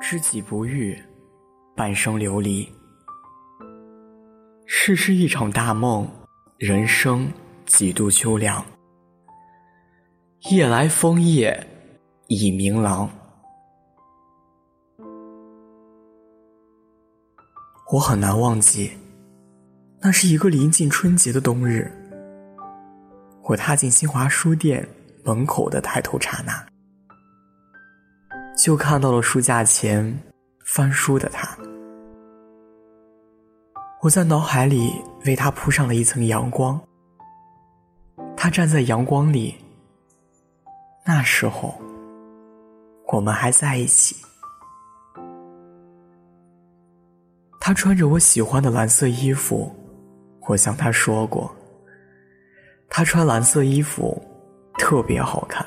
知己不遇，半生流离。世事一场大梦，人生几度秋凉。夜来风叶已明朗。我很难忘记，那是一个临近春节的冬日。我踏进新华书店门口的抬头刹那，就看到了书架前翻书的他。我在脑海里为他铺上了一层阳光。他站在阳光里，那时候我们还在一起。他穿着我喜欢的蓝色衣服，我向他说过，他穿蓝色衣服特别好看。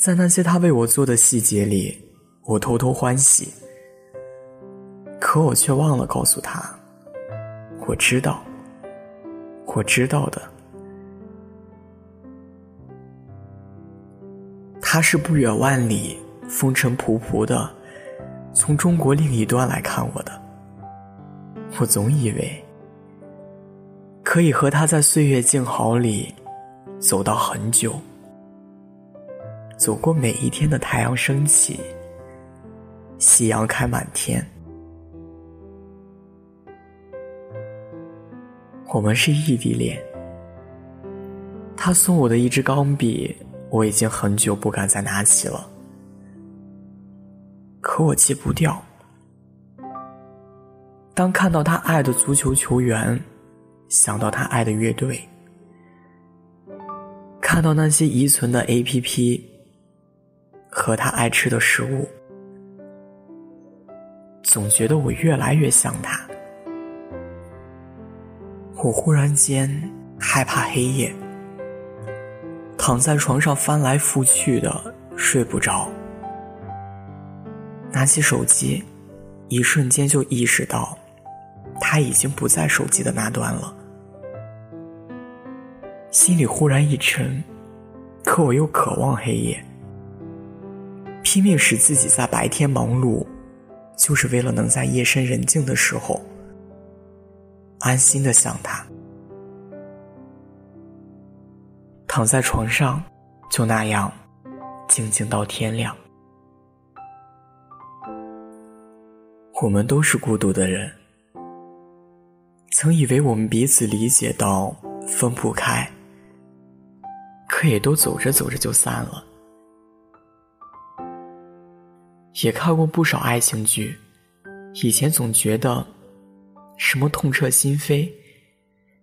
在那些他为我做的细节里，我偷偷欢喜，可我却忘了告诉他，我知道，我知道的。他是不远万里，风尘仆仆的。从中国另一端来看我的，我总以为可以和他在岁月静好里走到很久，走过每一天的太阳升起，夕阳开满天。我们是异地恋，他送我的一支钢笔，我已经很久不敢再拿起了。可我戒不掉。当看到他爱的足球球员，想到他爱的乐队，看到那些遗存的 A.P.P 和他爱吃的食物，总觉得我越来越像他。我忽然间害怕黑夜，躺在床上翻来覆去的睡不着。拿起手机，一瞬间就意识到，他已经不在手机的那端了。心里忽然一沉，可我又渴望黑夜，拼命使自己在白天忙碌，就是为了能在夜深人静的时候，安心的想他。躺在床上，就那样，静静到天亮。我们都是孤独的人，曾以为我们彼此理解到分不开，可也都走着走着就散了。也看过不少爱情剧，以前总觉得什么痛彻心扉、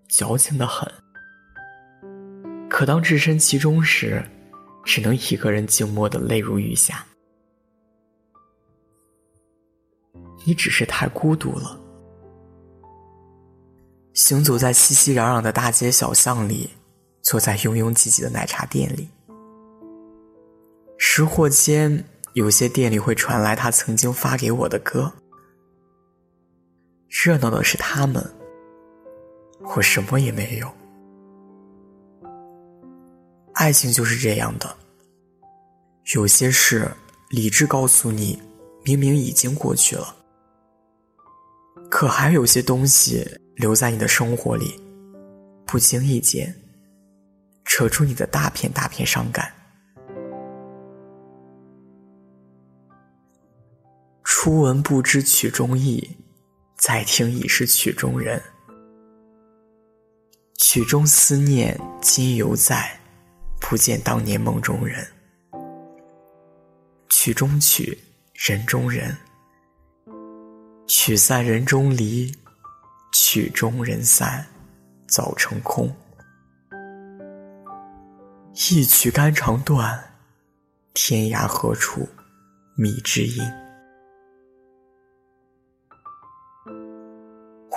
矫情的很，可当置身其中时，只能一个人静默的泪如雨下。你只是太孤独了。行走在熙熙攘攘的大街小巷里，坐在拥拥挤挤的奶茶店里，识货间，有些店里会传来他曾经发给我的歌。热闹的是他们，我什么也没有。爱情就是这样的，有些事理智告诉你，明明已经过去了。可还有些东西留在你的生活里，不经意间扯出你的大片大片伤感。初闻不知曲中意，再听已是曲中人。曲中思念今犹在，不见当年梦中人。曲中曲，人中人。曲散人中离，曲终人散，早成空。一曲肝肠断，天涯何处觅知音？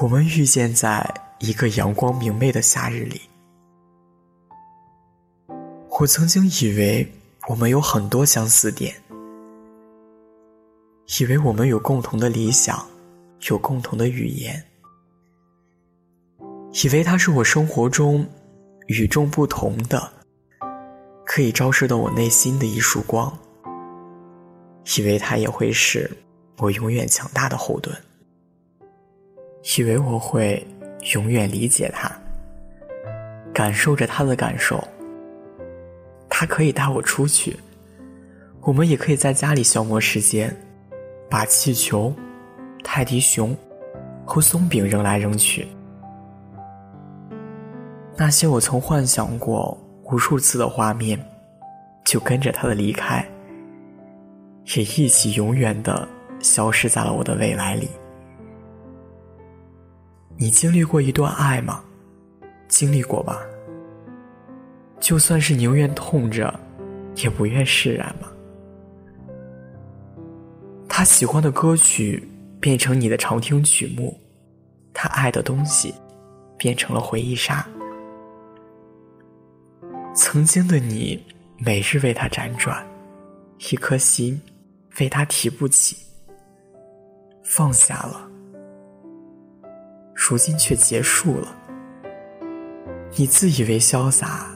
我们遇见在一个阳光明媚的夏日里。我曾经以为我们有很多相似点，以为我们有共同的理想。有共同的语言，以为他是我生活中与众不同的，可以照射到我内心的一束光。以为他也会是我永远强大的后盾，以为我会永远理解他，感受着他的感受。他可以带我出去，我们也可以在家里消磨时间，把气球、泰迪熊和松饼扔来扔去。那些我曾幻想过无数次的画面，就跟着他的离开，也一起永远的消失在了我的未来里。你经历过一段爱吗？经历过吧。就算是宁愿痛着，也不愿释然吗？他喜欢的歌曲变成你的常听曲目，他爱的东西变成了回忆杀。曾经的你，每日为他辗转，一颗心为他提不起，放下了，如今却结束了。你自以为潇洒。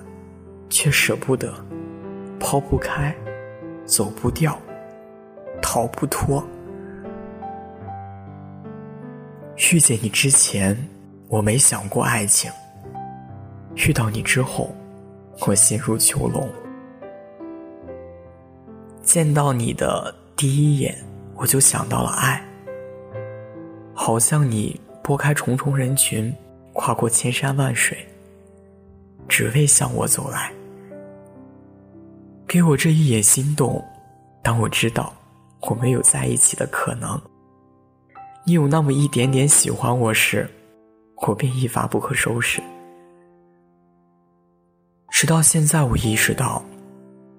却舍不得，抛不开，走不掉，逃不脱。遇见你之前，我没想过爱情；遇到你之后，我心如囚笼。见到你的第一眼，我就想到了爱，好像你拨开重重人群，跨过千山万水，只为向我走来。给我这一眼心动，当我知道我没有在一起的可能，你有那么一点点喜欢我时，我便一发不可收拾。直到现在，我意识到，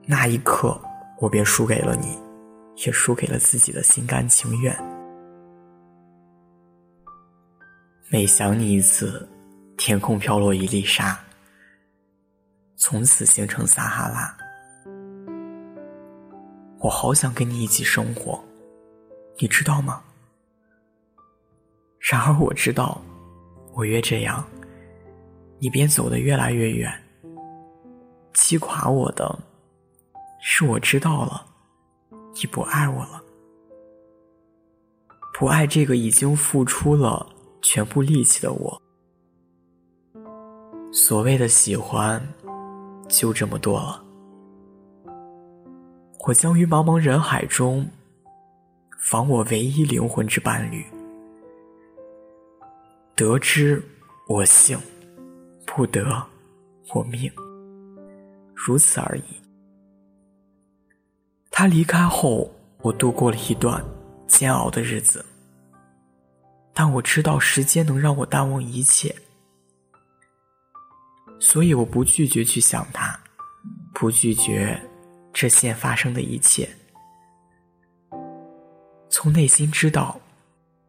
那一刻我便输给了你，也输给了自己的心甘情愿。每想你一次，天空飘落一粒沙，从此形成撒哈拉。我好想跟你一起生活，你知道吗？然而我知道，我越这样，你便走得越来越远。击垮我的，是我知道了，你不爱我了，不爱这个已经付出了全部力气的我。所谓的喜欢，就这么多了。我将于茫茫人海中，访我唯一灵魂之伴侣。得之我幸，不得我命，如此而已。他离开后，我度过了一段煎熬的日子，但我知道时间能让我淡忘一切，所以我不拒绝去想他，不拒绝。这现发生的一切，从内心知道，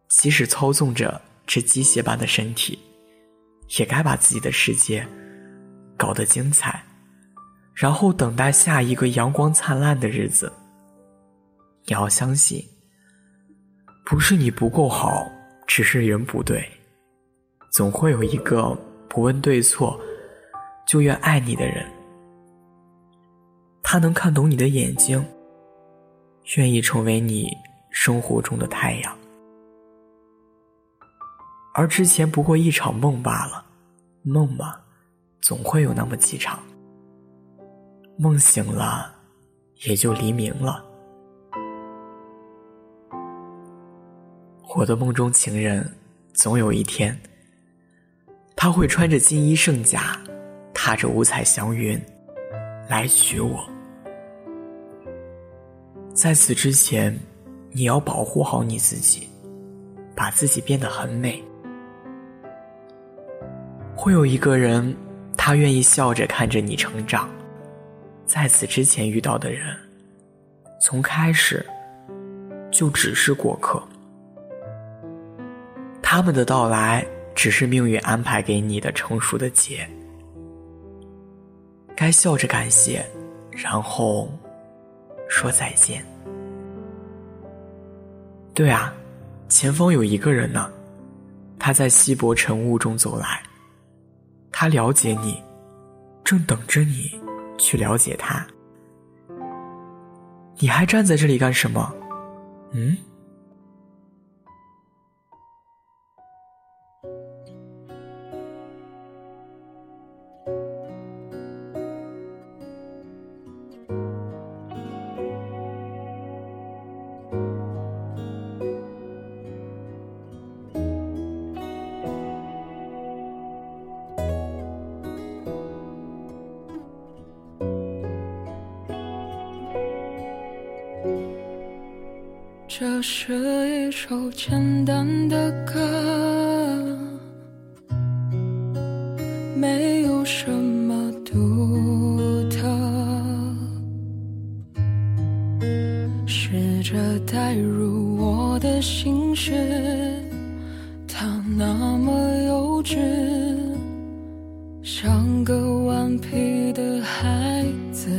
即使操纵着这机械般的身体，也该把自己的世界搞得精彩，然后等待下一个阳光灿烂的日子。你要相信，不是你不够好，只是人不对，总会有一个不问对错就愿爱你的人。他能看懂你的眼睛，愿意成为你生活中的太阳，而之前不过一场梦罢了。梦嘛，总会有那么几场。梦醒了，也就黎明了。我的梦中情人，总有一天，他会穿着金衣圣甲，踏着五彩祥云，来娶我。在此之前，你要保护好你自己，把自己变得很美。会有一个人，他愿意笑着看着你成长。在此之前遇到的人，从开始就只是过客。他们的到来，只是命运安排给你的成熟的劫。该笑着感谢，然后。说再见。对啊，前方有一个人呢，他在稀薄晨雾中走来，他了解你，正等着你去了解他。你还站在这里干什么？嗯？这是一首简单的歌，没有什么独特。试着带入我的心事，它那么幼稚，像个顽皮的孩子。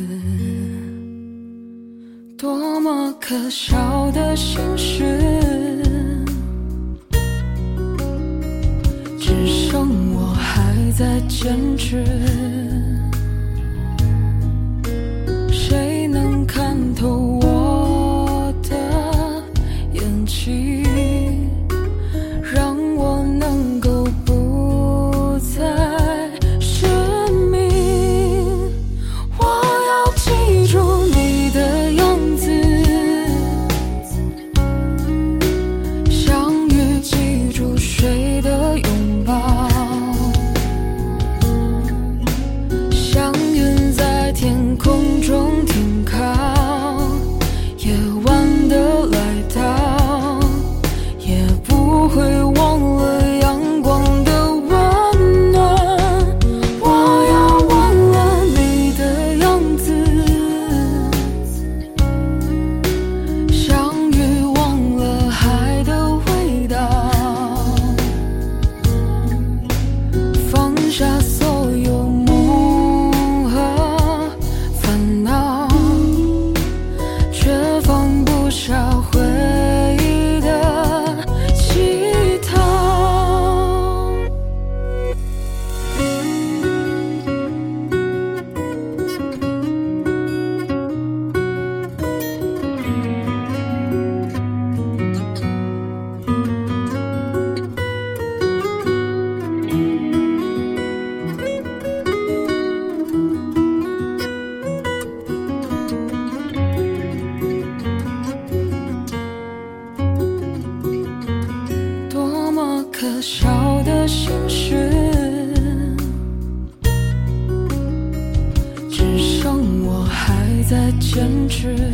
多么可笑的心事，在坚持。可笑的心事，只剩我还在坚持。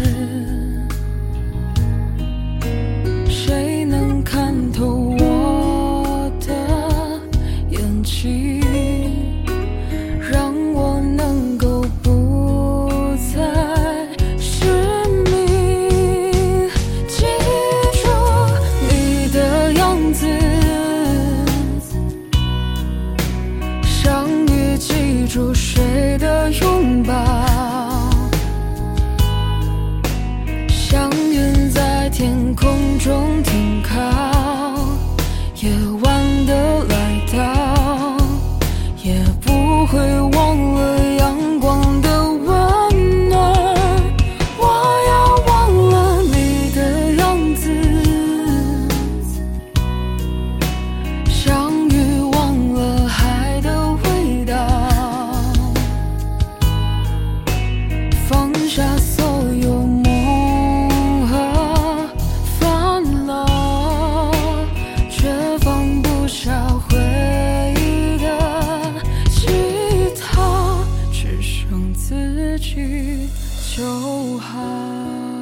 就好。